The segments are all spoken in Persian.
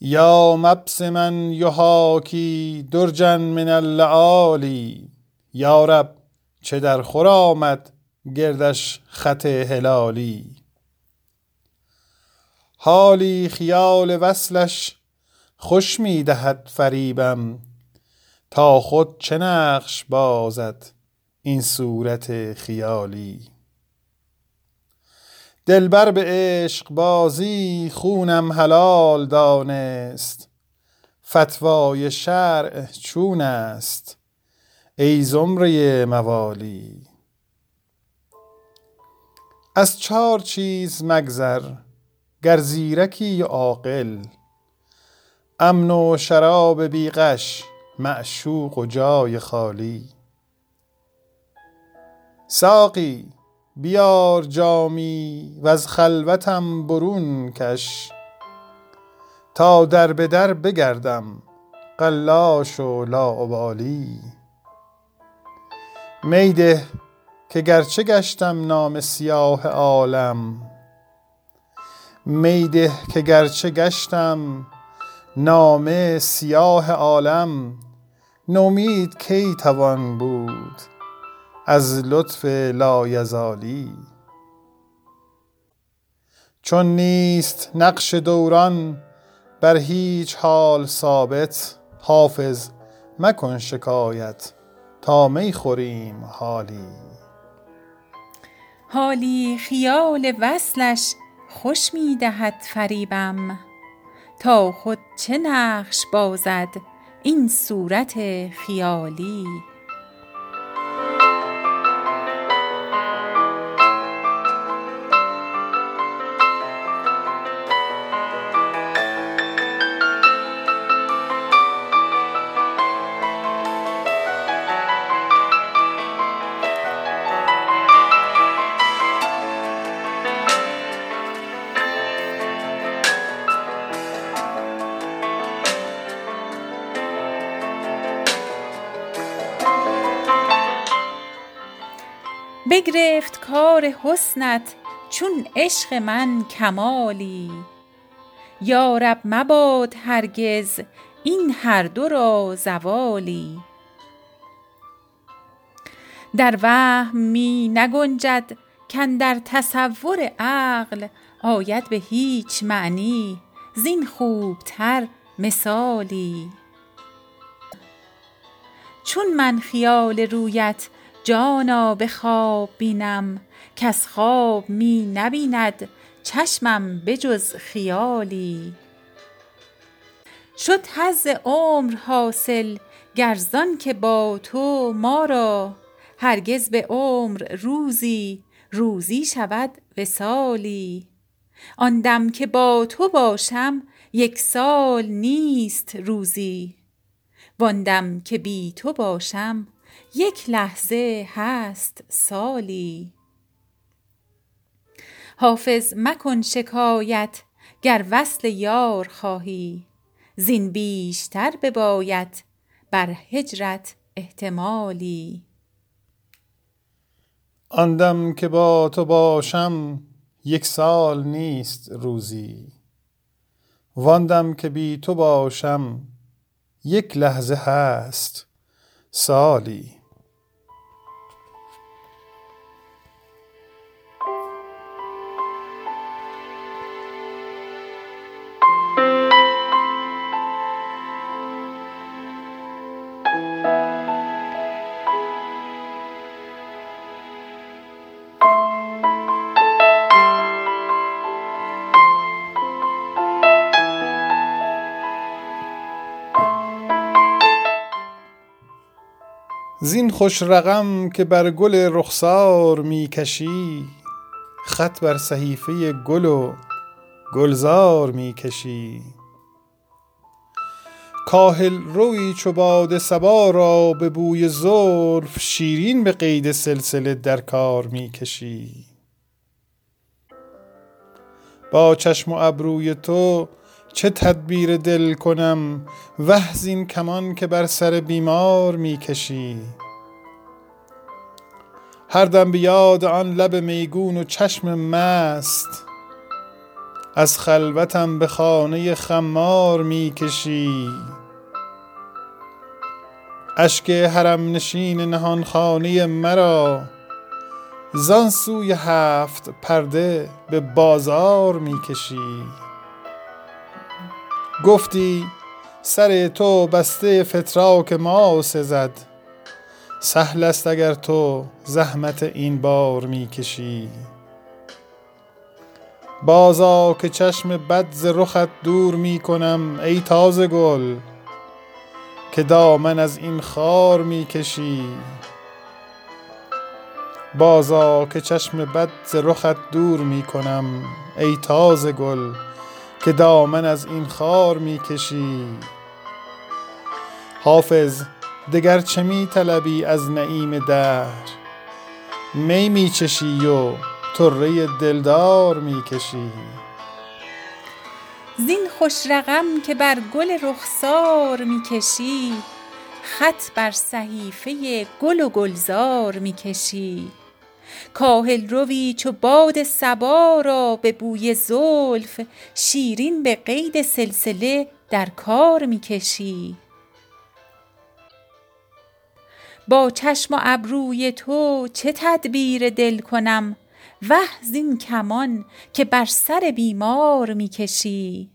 یا مبسما یحاکی درجا من اللآلی یا رب چه در خور آمد گردش خط هلالی. حالی خیال وصلش خوش می دهد فریبم تا خود چه نقش بازد این صورت خیالی. دلبر به عشقبازی خونم حلال دانست. فتوای شرع چون است ای زمره موالی. از چار چیز مگذر گر زیرکی عاقل. امن و شراب بی غش معشوق و جای خالی. ساقی بیار جامی وز خلوتم برون کش. تا در به در بگردم قلاش و لاابالی. می ده که گرچه گشتم نامه سیاه عالم می ده که گرچه گشتم نامه سیاه عالم. نومید کی توان بود؟ از لطف لایزالی. چون نیست نقش دوران بر هیچ حال ثابت حافظ مکن شکایت تا می خوریم حالی. حالی خیال وصلش خوش می دهد فریبم. تا خود چه نقش بازد این صورت خیالی. بگرفت کار حسنت چون عشق من کمالی. یا رب مباد هرگز این هر دو را زوالی. در وهم می نگنجد کاندر تصور عقل آید به هیچ معنی زین خوبتر مثالی. چون من خیال رویت جانا به خواب بینم کز خواب می نبیند چشمم به جز خیالی. شد حظ عمر حاصل گر زانک با تو ما را هرگز به عمر روزی روزی شود وصالی. آن دم که با تو باشم یک سال نیست روزی. وان دم که بی تو باشم یک لحظه هست سالی. حافظ مکن شکایت گر وصل یار خواهی. زین بیشتر بباید بر هجرت احتمالی. آن دم که با تو باشم یک سال نیست روزی. وان دم که بی تو باشم یک لحظه هست سالی زین خوش رقم که بر گل رخسار می کشی خط بر صحیفه گل و گلزار می کشی. کاهل روی چو باد صبا را به بوی زلف شیرین به قید سلسله در کار می کشی. با چشم و ابروی تو چه تدبیر دل کنم وه زین کمان که بر سر بیمار می کشی هر دم به یاد آن لب میگون و چشم مست از خلوتم به خانه خمار می کشی اشک حرم نشین نهان خانه مرا زان سوی هفت پرده به بازار می کشی گفتی سر تو بسته فتراک ما سزد. سهل است اگر تو زحمت این بار می کشی بازا که چشم بد ز رخت دور می کنم ای تازه گل که دامن از این خار می کشی بازا که چشم بد ز رخت دور می کنم ای تازه گل که دامن از این خار می کشی حافظ دگر چه می طلبی از نعیم دهر؟ می می چشی و طره دلدار می کشی زین خوش رقم که بر گل رخسار می کشی خط بر صحیفه گل و گلزار می کشی کاهل روی چو باد صبا را به بوی زلف شیرین به قید سلسله در کار می کشی. با چشم و ابروی تو چه تدبیر دل کنم؟ وه زین کمان که بر سر بیمار می کشی.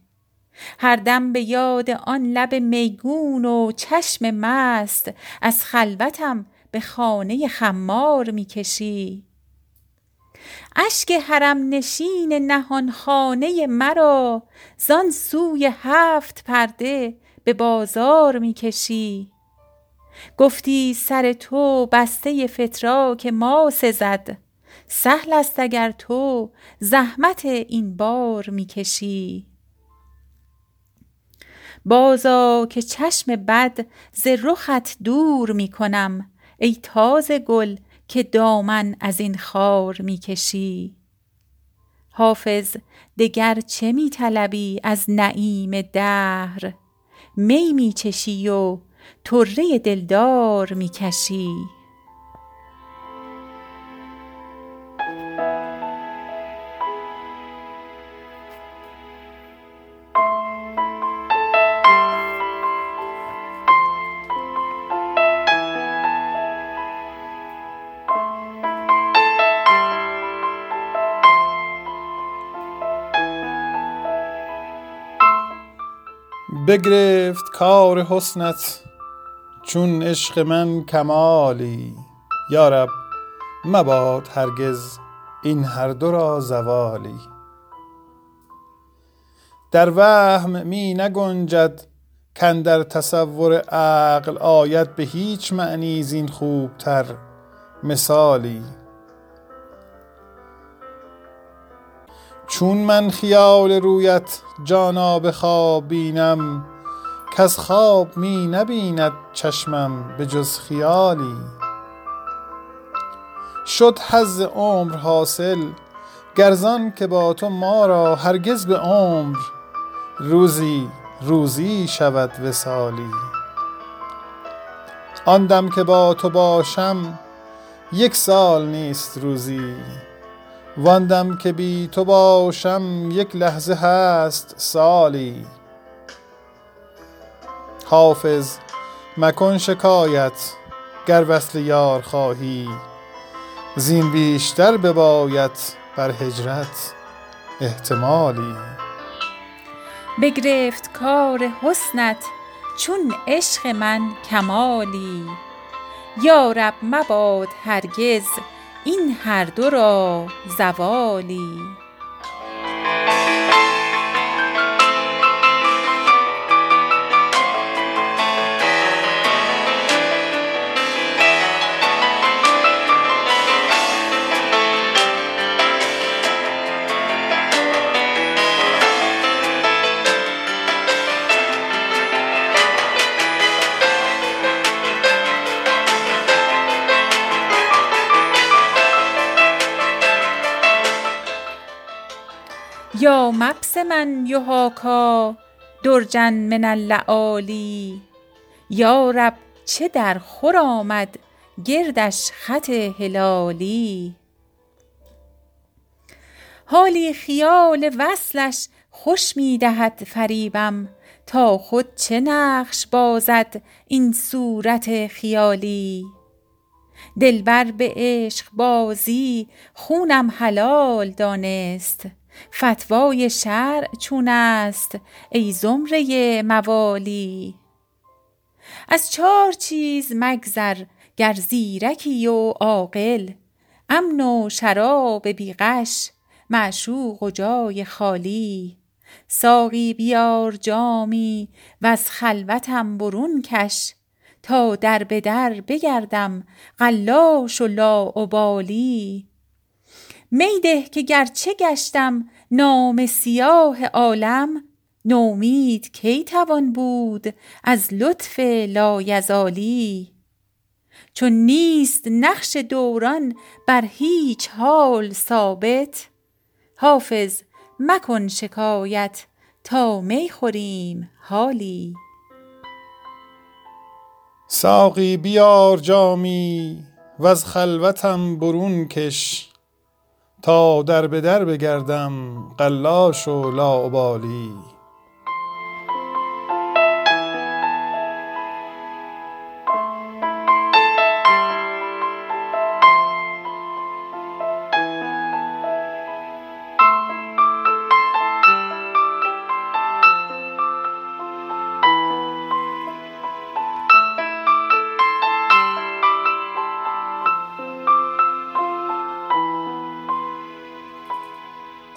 هر دم به یاد آن لب میگون و چشم مست از خلوتم به خانه خمار می کشی اشک حرم نشین نهان خانه مرا زان سوی هفت پرده به بازار می کشی گفتی سر تو بسته فتراک ما سزد سهل است اگر تو زحمت این بار می کشی بازآ که چشم بد ز رخت دور می کنم ای تازه گل که دامن از این خار می کشی. حافظ دگر چه می طلبی از نعیم دهر؟ می می چشی و طره دلدار می بگرفت کار حسنت چون عشق من کمالی. یا رب مباد هرگز این هر دو را زوالی. در وهم می نگنجد کاندر تصور عقل آید به هیچ معنی زین خوبتر مثالی. چون من خیال رویت جانا به خواب بینم کز خواب می نبیند چشمم به جز خیالی. شد حظ عمر حاصل گر زان که با تو ما را هرگز به عمر روزی روزی شود وصالی. آن دم که با تو باشم یک سال نیست روزی. وان دم که بی تو باشم یک لحظه هست سالی. حافظ مکن شکایت گر وصل یار خواهی. زین بیشتر بباید بر هجرت احتمالی. بگرفت کار حسنت چون عشق من کمالی. یا رب مباد هرگز این هر دو را زوالی. یا مبسما یحاکیٰ درجا من اللآلی یا رب چه در خور آمد گردش خط هلالی. حالی خیال وصلش خوش می دهد فریبم تا خود چه نقش بازد این صورت خیالی. دلبر به عشق بازی خونم حلال دانست. فتوای شرع چون است ای زمره موالی. از چار چیز مگذر گر زیرکی و عاقل. امن و شراب بی غش معشوق و جای خالی. ساقی بیار جامی وز خلوتم برون کش. تا در به در بگردم قلاش و لاابالی. می ده که گرچه گشتم نامه سیاه عالم نومید کی توان بود از لطف لایزالی. چون نیست نقش دوران بر هیچ حال ثابت حافظ مکن شکایت تا می خوریم حالی. ساقی بیار جامی وز خلوتم برون کش. تا در به در بگردم قلاش و لاابالی